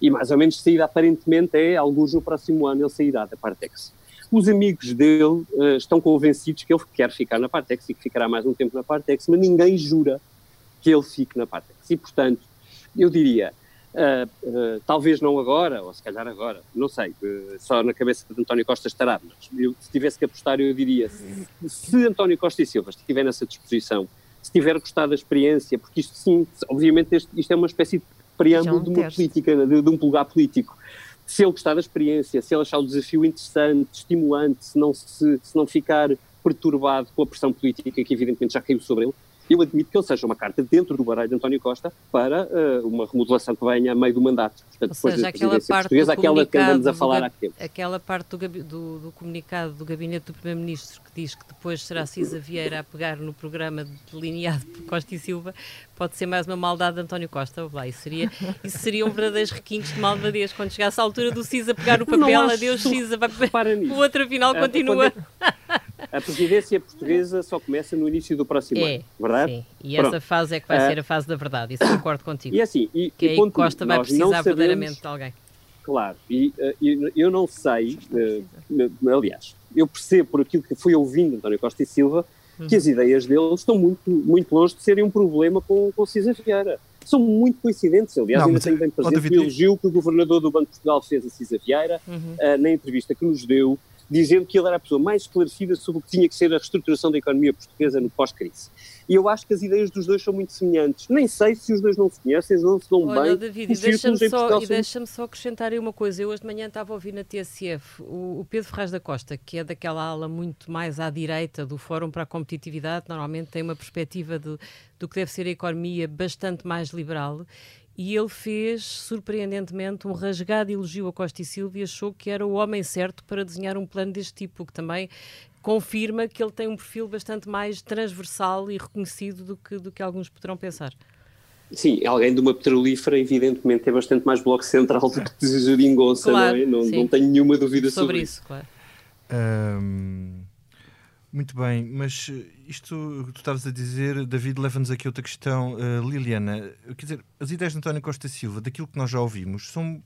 S7: e mais ou menos de saída, aparentemente, é alguns no próximo ano ele sairá da Partex. Os amigos dele eh, estão convencidos que ele quer ficar na Partex e que ficará mais um tempo na Partex, mas ninguém jura que ele fique na Partex. E, portanto, eu diria, ah, ah, talvez não agora, ou se calhar agora, não sei, só na cabeça de António Costa estará, mas eu, se tivesse que apostar, eu diria, se, se António Costa e Silva estiver nessa disposição, se tiver gostado da experiência, porque isto sim, obviamente este- isto é uma espécie de preâmbulo de uma política, de, de um lugar político. Se ele gostar da experiência, se ele achar o desafio interessante, estimulante, se não, se, se não ficar perturbado com a pressão política que evidentemente já caiu sobre ele, eu admito que ele seja uma carta dentro do baralho de António Costa para uh, uma remodelação que venha a meio do mandato.
S6: Portanto, Ou depois seja, aquela parte
S7: aquela que andamos a falar há tempo.
S6: Aquela parte do, do, do comunicado do gabinete do Primeiro-Ministro que diz que depois será Cisa Vieira a pegar no programa delineado por Costa e Silva, pode ser mais uma maldade de António Costa. Lá, isso, seria, isso seriam verdadeiros requintes de malvadez. Quando chegasse à altura do Cisa pegar no papel, adeus Cisa, vai... o outro afinal é, continua.
S7: A presidência portuguesa só começa no início do próximo é, ano, verdade? Sim,
S6: e Pronto. essa fase é que vai ser a fase da verdade, isso concordo contigo.
S7: E assim, e,
S6: que
S7: e
S6: aí Costa vai precisar sabemos, verdadeiramente de alguém.
S7: Claro, e, e eu não sei, uh, aliás, eu percebo por aquilo que fui ouvindo António Costa e Silva, que as ideias dele estão muito, muito longe de serem um problema com, com Cisa Vieira. São muito coincidentes, aliás, não, ainda tenho bem presente o elogio que o governador do Banco de Portugal fez a Cisa Vieira, uhum. uh, na entrevista que nos deu, dizendo que ele era a pessoa mais esclarecida sobre o que tinha que ser a reestruturação da economia portuguesa no pós-crise. E eu acho que as ideias dos dois são muito semelhantes. Nem sei se os dois não se conhecem, não se dão
S6: Olha,
S7: bem.
S6: David, deixa-me só, deixa só acrescentar aí uma coisa. Eu hoje de manhã estava a ouvir na TSF o, o, Pedro Ferraz da Costa, que é daquela ala muito mais à direita do Fórum para a Competitividade, normalmente tem uma perspectiva de, do que deve ser a economia bastante mais liberal e ele fez, surpreendentemente, um rasgado elogio a Costa e Silva e achou que era o homem certo para desenhar um plano deste tipo, que também confirma que ele tem um perfil bastante mais transversal e reconhecido do que, do que alguns poderão pensar.
S7: Sim, alguém de uma petrolífera, evidentemente, é bastante mais bloco central do que de Jeringonça, claro, não é? Não, não, tenho nenhuma dúvida sobre, sobre isso. Claro.
S1: Um, muito bem, mas isto que tu estavas a dizer, David, leva-nos aqui a outra questão. Uh, Liliana, quer dizer, as ideias de António Costa Silva, daquilo que nós já ouvimos, são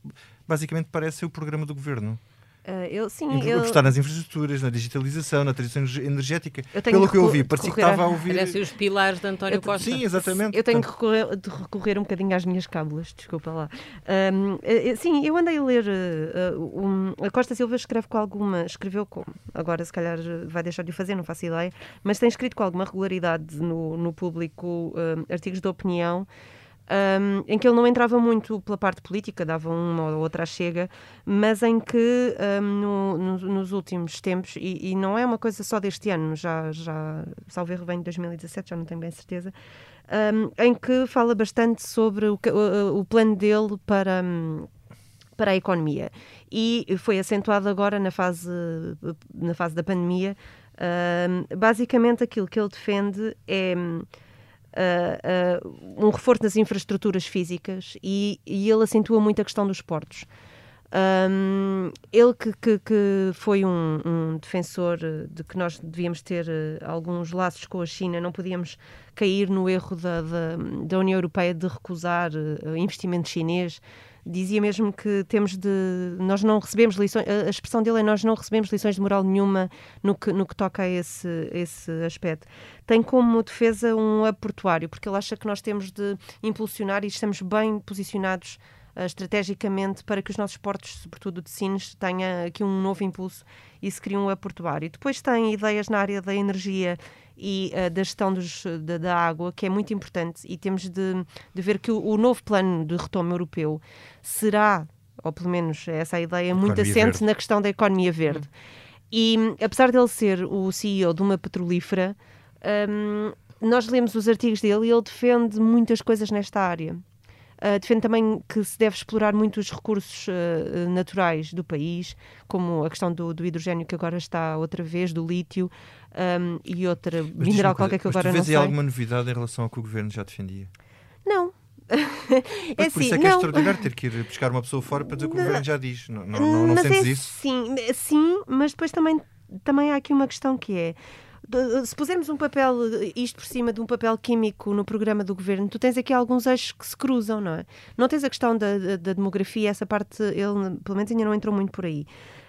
S1: basicamente parecem o programa do governo.
S8: Uh, eu, sim,
S1: eu... Apostar nas infraestruturas, na digitalização, na transição energética. Pelo que eu ouvi, parecia que estava a ouvir.
S6: Parecem os pilares de António Costa.
S1: Sim, exatamente.
S8: Eu tenho que recorrer, de recorrer um bocadinho às minhas cábulas, desculpa lá. Um, eh, sim, eu andei a ler. Uh, um, a Costa Silva escreve com alguma. Escreveu com. Agora, se calhar, vai deixar de fazer, não faço ideia. Mas tem escrito com alguma regularidade no, no público artigos de opinião um, em que ele não entrava muito pela parte política, dava uma ou outra chega, mas em que um, no, no, nos últimos tempos, e, e, não é uma coisa só deste ano, já, já salvo vem de 2017, já não tenho bem certeza, um, em que fala bastante sobre o, o, o plano dele para para a economia. E foi acentuado agora na fase na fase da pandemia. Basicamente aquilo que ele defende é uh, um reforço nas infraestruturas físicas e, e, ele acentua muito a questão dos portos. Um, ele que, que, que foi um, um, defensor de que nós devíamos ter alguns laços com a China, não podíamos cair no erro da, da, da União Europeia de recusar investimento chinês dizia mesmo que temos de. Nós não recebemos lições. A expressão dele é nós não recebemos lições de moral nenhuma no que, no que toca a esse, esse aspecto. Tem como defesa um aportuário, porque ele acha que nós temos de impulsionar e estamos bem posicionados uh, estrategicamente para que os nossos portos, sobretudo de Sines, tenham aqui um novo impulso e se crie um aportuário. Depois tem ideias na área da energia e uh, da gestão dos, da, da, água, que é muito importante, e temos de, de ver que o, o, novo plano de retoma europeu será, ou pelo menos essa é a ideia, muito assente verde. na questão da economia verde. E apesar dele ser o CEO de uma petrolífera, um, nós lemos os artigos dele e ele defende muitas coisas nesta área. Uh, defende também que se deve explorar muito os recursos uh, naturais do país, como a questão do, do, hidrogênio que agora está outra vez, do lítio um, e outra mas mineral qualquer que agora não sei.
S1: Mas alguma novidade em relação ao que o governo já defendia?
S8: Não.
S1: é assim, por isso é que é extraordinário ter que ir buscar uma pessoa fora para dizer o que o governo já diz. Não, não, não, não sentes
S8: é
S1: isso?
S8: Sim, sim, mas depois também, também há aqui uma questão que é se pusermos um papel, isto por cima de um papel químico no programa do governo, tu tens aqui alguns eixos que se cruzam, não é? Não tens a questão da, da, da demografia, essa parte, ele pelo menos ainda não entrou muito por aí.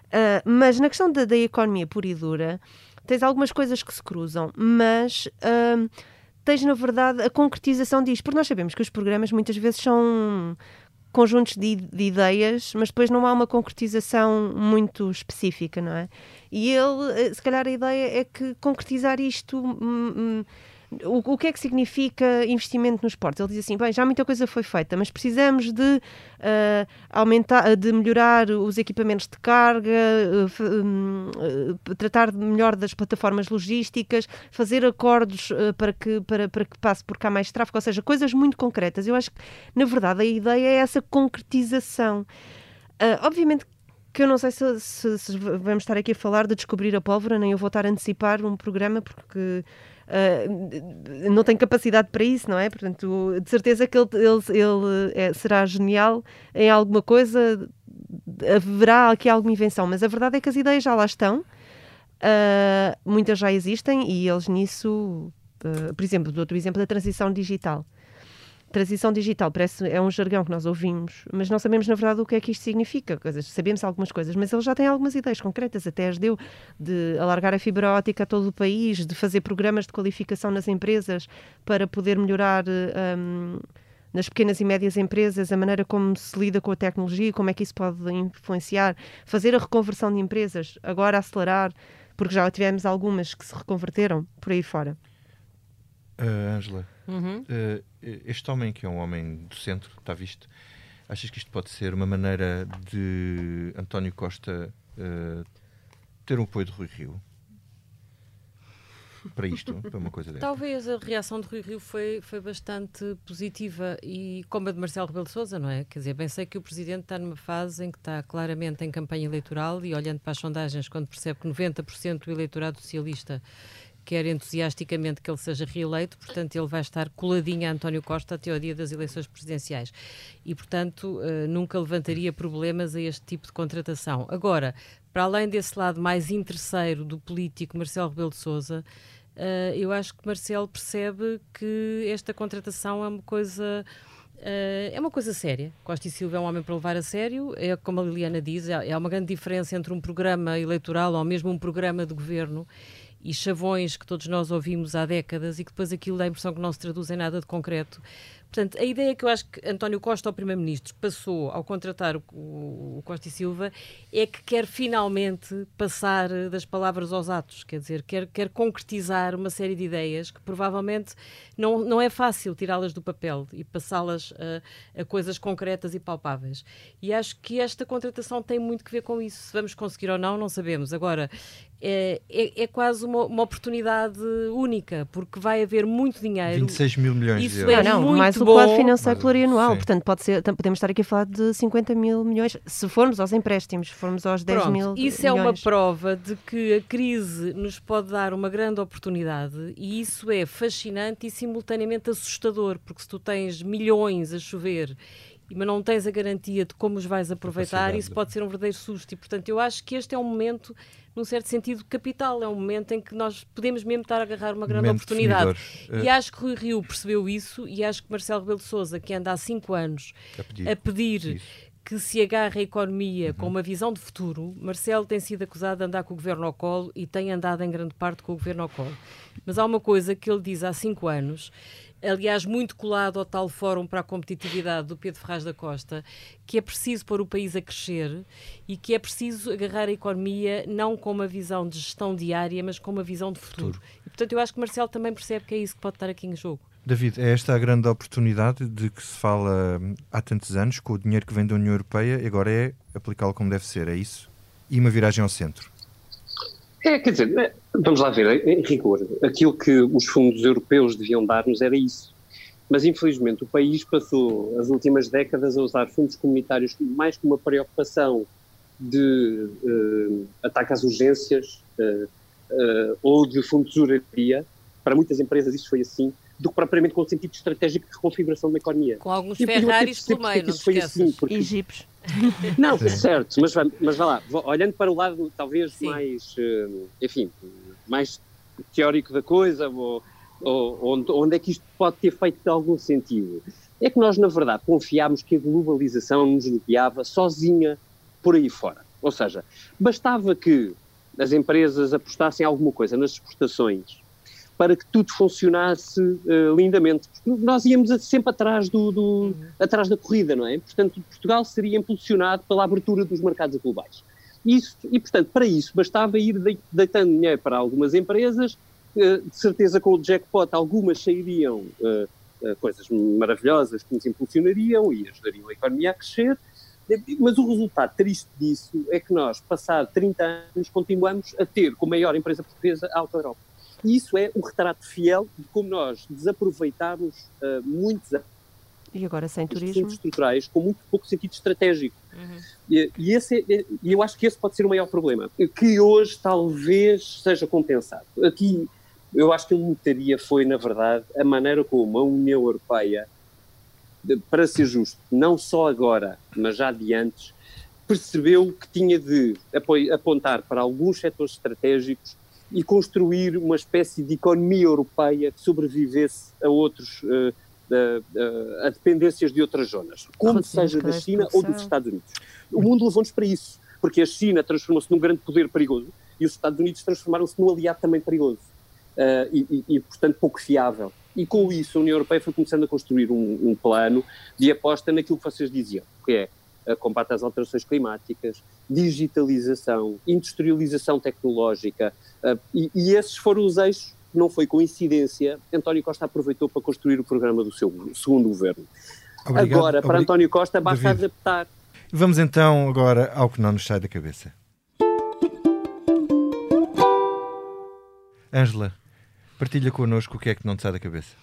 S8: Uh, mas na questão da, da, economia pura e dura, tens algumas coisas que se cruzam, mas uh, tens, na verdade, a concretização disto, porque nós sabemos que os programas muitas vezes são conjuntos de, de, ideias, mas depois não há uma concretização muito específica, não é? E ele, eh, se calhar a ideia é que concretizar isto hum, hum, o, o, que é que significa investimento nos portos? Ele diz assim: bem, já muita coisa foi feita, mas precisamos de uh, aumentar, de melhorar os equipamentos de carga, uh, uh, tratar melhor das plataformas logísticas, fazer acordos para, que, para, para que passe por cá mais tráfego, ou seja, coisas muito concretas. Eu acho que, na verdade, a ideia é essa concretização. obviamente que eu não sei se, se, se, vamos estar aqui a falar de descobrir a pólvora, nem eu vou estar a antecipar um programa, porque uh, não tem capacidade para isso, não é? Portanto, de certeza que ele, ele, ele é, será genial em alguma coisa, haverá aqui alguma invenção, mas a verdade é que as ideias já lá estão, uh, muitas já existem e eles nisso, uh, por exemplo, outro exemplo da transição digital. Transição digital parece é um jargão que nós ouvimos, mas não sabemos na verdade o que é que isto significa. Sabemos algumas coisas, mas ele já tem algumas ideias concretas, até as deu de alargar a fibra ótica a todo o país, de fazer programas de qualificação nas empresas para poder melhorar um, nas pequenas e médias empresas a maneira como se lida com a tecnologia, como é que isso pode influenciar, fazer a reconversão de empresas, agora acelerar, porque já tivemos algumas que se reconverteram por aí fora.
S1: Ângela, uh, uhum. uh, este homem que é um homem do centro, está visto, achas que isto pode ser uma maneira de António Costa uh, ter um apoio de Rui Rio? Para isto, para uma coisa dessa?
S6: Talvez a reação de Rui Rio foi, foi bastante positiva e como a de Marcelo Rebelo de Sousa, não é? Quer dizer, bem sei que o Presidente está numa fase em que está claramente em campanha eleitoral e olhando para as sondagens, quando percebe que 90% do eleitorado socialista quer entusiasticamente que ele seja reeleito, portanto, ele vai estar coladinho a António Costa até ao dia das eleições presidenciais. E, portanto, uh, nunca levantaria problemas a este tipo de contratação. Agora, para além desse lado mais interesseiro do político Marcelo Rebelo de Souza, uh, eu acho que Marcelo percebe que esta contratação é uma coisa. Uh, é uma coisa séria. Costa e Silva é um homem para levar a sério. É como a Liliana diz, é, é uma grande diferença entre um programa eleitoral ou mesmo um programa de governo e chavões que todos nós ouvimos há décadas e que depois aquilo dá a impressão que não se traduz em nada de concreto. Portanto, a ideia que eu acho que António Costa, o Primeiro-Ministro, passou ao contratar o, o, Costa e Silva é que quer finalmente passar das palavras aos atos, quer dizer, quer, quer concretizar uma série de ideias que provavelmente não, não é fácil tirá-las do papel e passá-las a, a, coisas concretas e palpáveis. E acho que esta contratação tem muito que ver com isso. Se vamos conseguir ou não, não sabemos. Agora, é, é, é, quase uma, uma, oportunidade única, porque vai haver muito dinheiro.
S1: 26 mil milhões
S6: Isso
S1: de euros.
S6: É
S8: não,
S6: muito
S8: mais o quadro financeiro plurianual. Sim. Portanto, pode ser, podemos estar aqui a falar de 50 mil milhões, se formos aos empréstimos, se formos aos 10
S6: Pronto,
S8: mil
S6: Isso
S8: milhões.
S6: é uma prova de que a crise nos pode dar uma grande oportunidade e isso é fascinante e simultaneamente assustador, porque se tu tens milhões a chover mas não tens a garantia de como os vais aproveitar, isso pode ser um verdadeiro susto. E, portanto, eu acho que este é um momento num certo sentido, capital. É um momento em que nós podemos mesmo estar a agarrar uma grande momento oportunidade. Definidor. E acho que Rui Rio percebeu isso e acho que Marcelo Rebelo de Sousa, que anda há cinco anos a pedir, a pedir que se agarre a economia uhum. com uma visão de futuro, Marcelo tem sido acusado de andar com o governo ao colo e tem andado em grande parte com o governo ao colo. Mas há uma coisa que ele diz há cinco anos aliás, muito colado ao tal Fórum para a Competitividade do Pedro Ferraz da Costa, que é preciso pôr o país a crescer e que é preciso agarrar a economia não com uma visão de gestão diária, mas com uma visão de futuro. futuro. E, portanto, eu acho que Marcelo também percebe que é isso que pode estar aqui em jogo.
S1: David, é esta a grande oportunidade de que se fala hum, há tantos anos, com o dinheiro que vem da União Europeia, e agora é aplicá-lo como deve ser, é isso? E uma viragem ao centro.
S7: É, quer dizer, é, vamos lá ver, em rigor, aquilo que os fundos europeus deviam dar-nos era isso. Mas, infelizmente, o país passou as últimas décadas a usar fundos comunitários mais como uma preocupação de uh, ataque às urgências uh, uh, ou de fundo de tesouraria. Para muitas empresas isso foi assim, do que propriamente com o sentido estratégico de reconfiguração da economia.
S6: Com alguns Ferraris pelo meio, não assim,
S8: porque... E jipes.
S7: Não, Sim. certo, mas, mas vá lá, olhando para o lado talvez Sim. mais, eh, enfim, mais teórico da coisa, ou, ou onde, onde, é que isto pode ter feito algum sentido, é que nós, na verdade, confiámos que a globalização nos guiava sozinha por aí fora. Ou seja, bastava que as empresas apostassem alguma coisa nas exportações para que tudo funcionasse uh, lindamente. Nós íamos sempre atrás, do, do uhum. atrás da corrida, não é? Portanto, Portugal seria impulsionado pela abertura dos mercados globais. Isso, e, portanto, para isso bastava ir deitando dinheiro para algumas empresas de certeza com o jackpot algumas sairiam coisas maravilhosas que nos impulsionariam e ajudariam a economia a crescer, mas o resultado triste disso é que nós, passado 30 anos, continuamos a ter como maior empresa portuguesa a Auto Europa. E isso é um retrato fiel de como nós desaproveitamos uh, muitos anos
S8: e agora sem turismo?
S7: estruturais com muito pouco sentido estratégico. Uhum. e, e esse é, e eu acho que esse pode ser o maior problema que hoje talvez seja compensado. Aqui eu acho que ele notaria foi na verdade a maneira como a União Europeia para ser justo não só agora mas já de antes percebeu que tinha de apontar para alguns setores estratégicos e construir uma espécie de economia europeia que sobrevivesse a outros uh, uh, a dependências de outras zonas, como seja da China ou dos Estados Unidos. O mundo levou-nos para isso, porque a China transformou-se num grande poder perigoso e os Estados Unidos transformaram-se num aliado também perigoso uh, e, e, portanto, pouco fiável. E com isso a União Europeia foi começando a construir um, um plano de aposta naquilo que vocês diziam, que é combate às alterações climáticas, digitalização, industrialização tecnológica, uh, e, e, esses foram os eixos, não foi coincidência, António Costa aproveitou para construir o programa do seu segundo governo. Obrigado, agora, para António Costa, basta David. adaptar.
S1: Vamos então agora ao que não nos sai da cabeça. Ângela, partilha connosco o que é que não te sai da cabeça.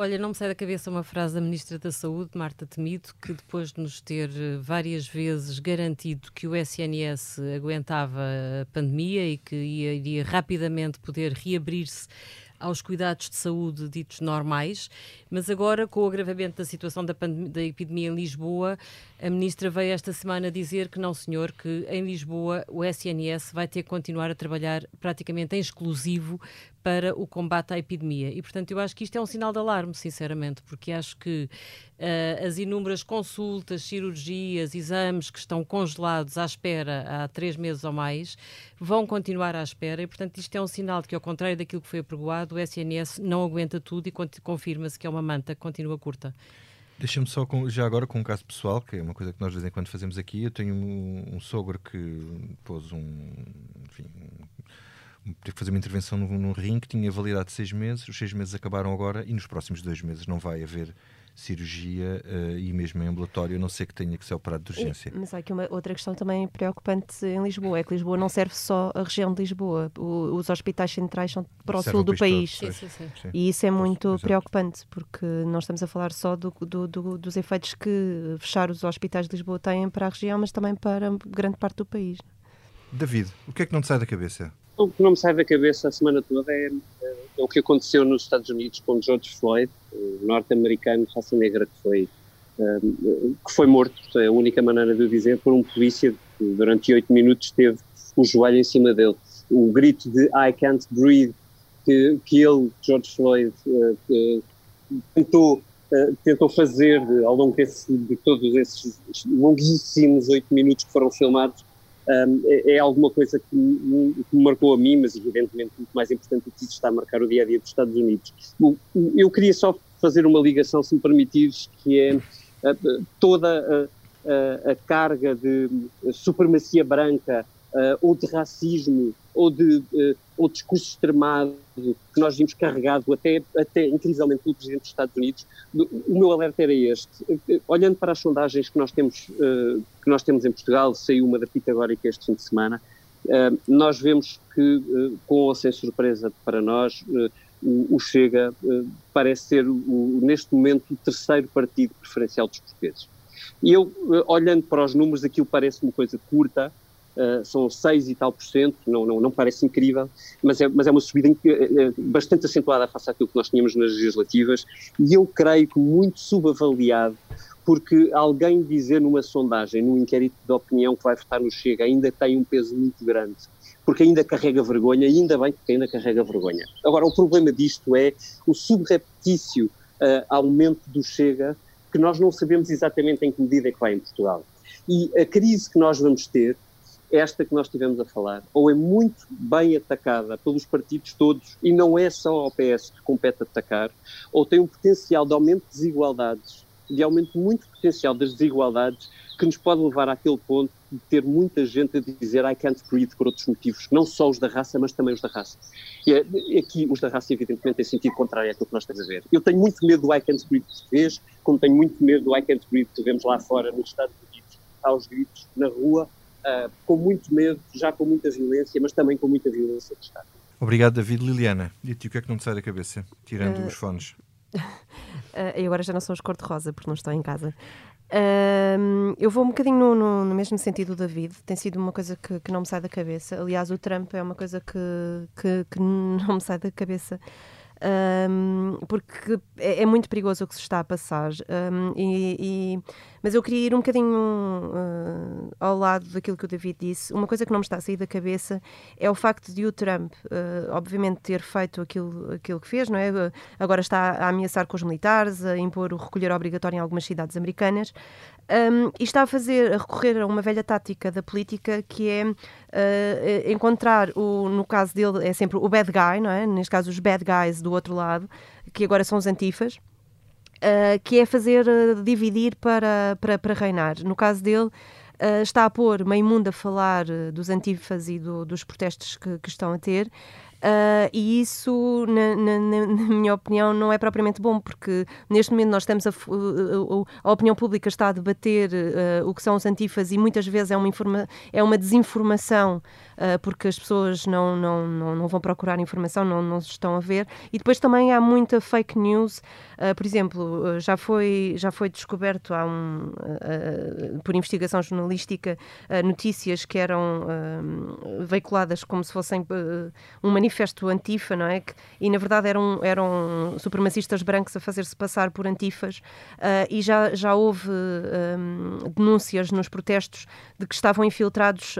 S6: Olha, não me sai da cabeça uma frase da Ministra da Saúde, Marta Temido, que depois de nos ter eh, várias vezes garantido que o SNS aguentava a pandemia e que ia, iria rapidamente poder reabrir-se aos cuidados de saúde ditos normais, mas agora, com o agravamento da situação da, da, epidemia em Lisboa, a ministra veio esta semana dizer que não, senhor, que em Lisboa o SNS vai ter que continuar a trabalhar praticamente em exclusivo para o combate à epidemia. E, portanto, eu acho que isto é um sinal de alarme, sinceramente, porque acho que uh, as inúmeras consultas, cirurgias, exames que estão congelados à espera há três meses ou mais vão continuar à espera e, portanto, isto é um sinal de que, ao contrário daquilo que foi apregoado, o SNS não aguenta tudo e confirma-se que é uma manta que continua curta.
S1: Deixa-me só, com, já agora, com um caso pessoal, que é uma coisa que nós de vez em quando fazemos aqui. Eu tenho um, um sogro que pôs um. Enfim, teve que fazer uma intervenção num, num rim que tinha validade de seis meses. Os seis meses acabaram agora e nos próximos dois meses não vai haver cirurgia uh, e mesmo em ambulatório, a não ser que tenha que ser operado de urgência.
S8: E, mas há aqui uma outra questão também preocupante em Lisboa, é que Lisboa não serve só a região de Lisboa, o, os hospitais centrais são para o sul do país.
S6: Todo, sim, sim, sim.
S8: E isso é muito preocupante, porque nós estamos a falar só do, do, do, dos efeitos que fechar os hospitais de Lisboa têm para a região, mas também para grande parte do país.
S1: David, o que é que não te sai da cabeça?
S7: O que não me sai da cabeça a semana toda é, é, é o que aconteceu nos Estados Unidos com George Floyd, norte-americano, raça negra, que foi, um, que foi morto, é a única maneira de o dizer, por um polícia que durante oito minutos teve o joelho em cima dele. O grito de I can't breathe que, que ele, George Floyd, uh, tentou, tentou fazer ao longo desse, de todos esses longuíssimos oito minutos que foram filmados, um, é, é, alguma coisa que me, que me, marcou a mim, mas evidentemente muito mais importante do que isso está a marcar o dia a dia dos Estados Unidos. Eu queria só fazer uma ligação, se me permitires, que é uh, toda a, a, a, carga de supremacia branca uh, ou de racismo ou de uh, ou discurso extremado que nós vimos carregado até, até incrivelmente pelo Presidente dos Estados Unidos, o meu alerta era este. Olhando para as sondagens que nós temos, uh, que nós temos em Portugal, saiu uma da Pitagórica este fim de semana, nós vemos que, com ou sem surpresa para nós, o, Chega parece ser, neste momento, o terceiro partido preferencial dos portugueses. E eu, olhando para os números, aquilo parece uma coisa curta, uh, são 6 e tal por cento, não, não, não parece incrível, mas é, mas é uma subida uh, bastante acentuada face àquilo que nós tínhamos nas legislativas e eu creio que muito subavaliado porque alguém dizer numa sondagem, num inquérito de opinião que vai votar no Chega, ainda tem um peso muito grande, porque ainda carrega vergonha, e ainda bem que ainda carrega vergonha. Agora, o problema disto é o subreptício uh, aumento do Chega, que nós não sabemos exatamente em que medida é que vai em Portugal. E a crise que nós vamos ter esta que nós estivemos a falar, ou é muito bem atacada pelos partidos todos, e não é só ao PS que compete atacar, ou tem um potencial de aumento de desigualdades, de aumento muito potencial das desigualdades, que nos pode levar àquele ponto de ter muita gente a dizer I can't breathe por outros motivos, não só os da raça, mas também os da raça. E é, aqui os da raça, evidentemente, têm sentido contrário àquilo que nós estamos a ver. Eu tenho muito medo do I can't breathe português, como tenho muito medo do I can't breathe que vemos lá fora nos Estados Unidos, aos gritos, na rua, uh, com muito medo, já com muita violência, mas também com muita violência de Estado.
S1: Obrigado, David. Liliana, e ti o que é que não te sai da cabeça, tirando uh... os fones?
S8: Uh, eu agora já não sou os cor-de-rosa porque não estou em casa. Uh, eu vou um bocadinho no, no, no, mesmo sentido do David, tem sido uma coisa que, que, não me sai da cabeça. Aliás, o Trump é uma coisa que, que, que não me sai da cabeça um, porque é, é, muito perigoso o que se está a passar. Um, e, e, mas eu queria ir um bocadinho uh, ao lado daquilo que o David disse. Uma coisa que não me está a sair da cabeça é o facto de o Trump, uh, obviamente, ter feito aquilo, aquilo que fez, não é? Agora está a ameaçar com os militares, a impor o recolher obrigatório em algumas cidades americanas. Um, e está a fazer, a recorrer a uma velha tática da política que é uh, encontrar, o, no caso dele, é sempre o bad guy, não é? Neste caso, os bad guys do outro lado, que agora são os antifas, uh, que é fazer uh, dividir para, para, para reinar. No caso dele, Uh, está a pôr mundo a falar dos antifas e do, dos protestos que, que, estão a ter, Uh, e isso, na, na, na, minha opinião, não é propriamente bom, porque neste momento nós estamos a, a, opinião pública está a debater uh, o que são os antifas e muitas vezes é uma, informa, é uma desinformação uh, porque as pessoas não, não, não, não, vão procurar informação, não, não estão a ver. E depois também há muita fake news. Por exemplo, já foi, já foi descoberto há um, por investigação jornalística notícias que eram veiculadas como se fossem um manifesto antifa, não é? Que, e na verdade eram, eram supremacistas brancos a fazer-se passar por antifas e já, já houve um, denúncias nos protestos de que estavam infiltrados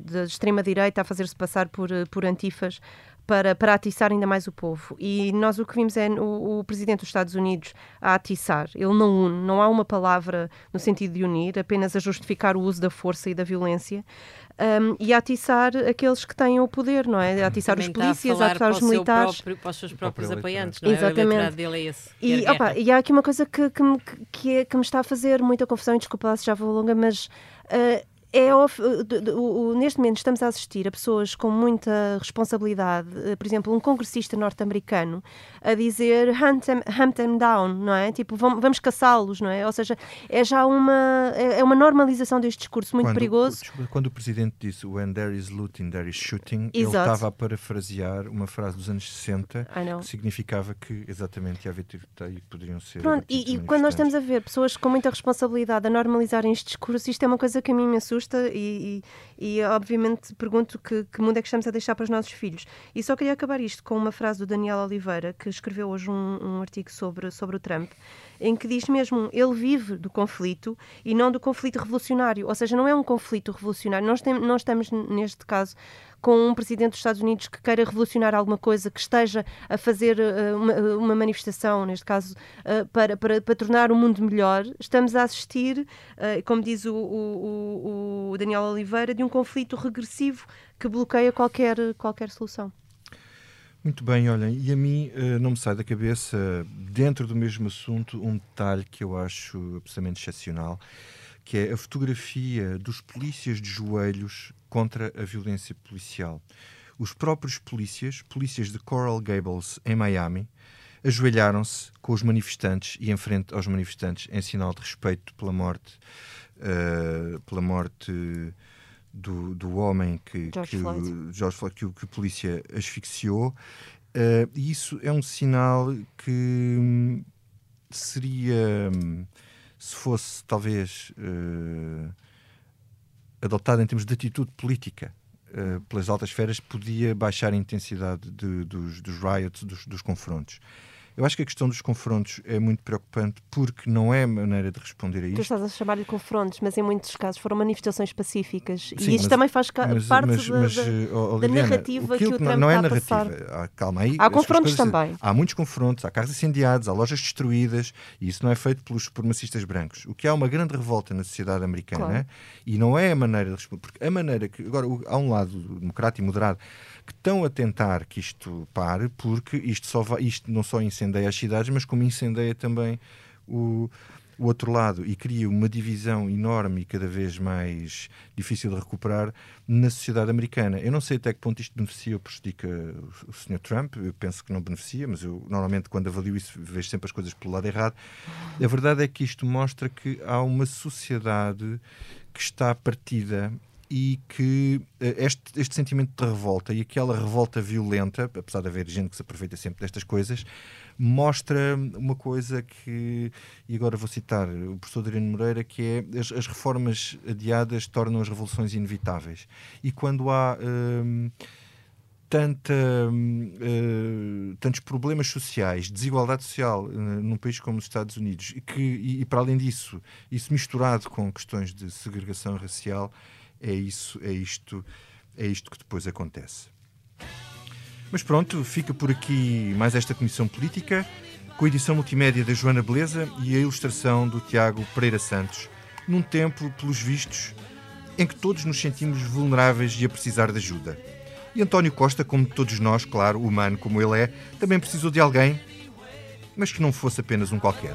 S8: da extrema direita a fazer-se passar por, eh, por antifas para, para atiçar ainda mais o povo. E nós o que vimos é o, o, presidente dos Estados Unidos a atiçar. Ele não une, não há uma palavra no sentido de unir, apenas a justificar o uso da força e da violência. Um, e a atiçar aqueles que têm o poder, não é? A atiçar os polícias, a, atiçar os militares.
S6: Próprio, para os seus próprios apoiantes, não é?
S8: Exatamente.
S6: dele é esse.
S8: E, opa, e há aqui uma coisa que, que, me, que, é, que me está a fazer muita confusão, e desculpa lá se já vou longa, mas. Uh, é neste momento estamos a assistir a pessoas com muita responsabilidade, eh, por exemplo, um congressista norte-americano a dizer hunt them, hunt them down, não é? Tipo, vamos, vamos caçá-los, não é? Ou seja, é já uma, é, é uma normalização deste discurso muito
S1: quando,
S8: perigoso.
S1: Quando o presidente disse when there is looting, there is shooting, Exato. ele estava a parafrasear uma frase dos anos 60 que significava que exatamente ia haver tiroteio e poderiam ser.
S8: Pronto, e, e quando nós estamos a ver pessoas com muita responsabilidade a normalizarem este discurso, isto é uma coisa que a mim me assusta e, e, e obviamente pergunto que, que, mundo é que estamos a deixar para os nossos filhos. E só queria acabar isto com uma frase do Daniel Oliveira, que escreveu hoje um, um artigo sobre, sobre o Trump, em que diz mesmo ele vive do conflito e não do conflito revolucionário. Ou seja, não é um conflito revolucionário. Nós, tem, nós estamos, neste caso, com um presidente dos Estados Unidos que queira revolucionar alguma coisa, que esteja a fazer uh, uma, uma, manifestação, neste caso, uh, para, para, para, tornar o mundo melhor, estamos a assistir, uh, como diz o, o, o, Daniel Oliveira, de um conflito regressivo que bloqueia qualquer, qualquer solução.
S1: Muito bem, olhem, e a mim não me sai da cabeça, dentro do mesmo assunto, um detalhe que eu acho absolutamente excepcional, que é a fotografia dos polícias de joelhos contra a violência policial. Os próprios polícias, polícias de Coral Gables, em Miami, ajoelharam-se com os manifestantes e em frente aos manifestantes em sinal de respeito pela morte, uh, pela morte do, do homem que,
S8: George
S1: que,
S8: Floyd.
S1: George Floyd, que, que a polícia asfixiou. Uh, isso é um sinal que hum, seria, hum, se fosse talvez uh, adotado em termos de atitude política uh, pelas altas esferas, podia baixar a intensidade de, dos, dos riots, dos, dos confrontos. Eu acho que a questão dos confrontos é muito preocupante porque não é maneira de responder a isto.
S8: Tu estás a chamar-lhe confrontos, mas em muitos casos foram manifestações pacíficas. Sim, e isto mas, também faz mas, parte mas, da, mas, oh, da narrativa que o Trump
S1: não é
S8: narrativa.
S1: Ah, calma aí.
S8: Há confrontos também.
S1: Há muitos confrontos, há carros incendiados, há lojas destruídas e isso não é feito pelos supremacistas brancos. O que há uma grande revolta na sociedade americana claro. e não é a maneira de responder. Porque a maneira que. Agora, há um lado democrático e moderado que estão a tentar que isto pare, porque isto, só vai, isto não só incendeia as cidades, mas como incendeia também o, o outro lado e cria uma divisão enorme e cada vez mais difícil de recuperar na sociedade americana. Eu não sei até que ponto isto beneficia ou prejudica o Sr. Trump, eu penso que não beneficia, mas eu normalmente quando avalio isso vejo sempre as coisas pelo lado errado. A verdade é que isto mostra que há uma sociedade que está partida e que eh, este, este sentimento de revolta e aquela revolta violenta, apesar de haver gente que se aproveita sempre destas coisas, mostra uma coisa que, e agora vou citar o professor Adriano Moreira, que é as, as reformas adiadas tornam as revoluções inevitáveis. E quando há. Hum, tanta, uh, tantos problemas sociais, desigualdade social uh, num país como os Estados Unidos, e, que, e, e, para além disso, isso misturado com questões de segregação racial, é isso, é isto, é isto que depois acontece. Mas pronto, fica por aqui mais esta comissão política, com a edição multimédia da Joana Beleza e a ilustração do Tiago Pereira Santos, num tempo, pelos vistos, em que todos nos sentimos vulneráveis e a precisar de ajuda. E António Costa, como todos nós, claro, humano como ele é, também precisou de alguém, mas que não fosse apenas um qualquer.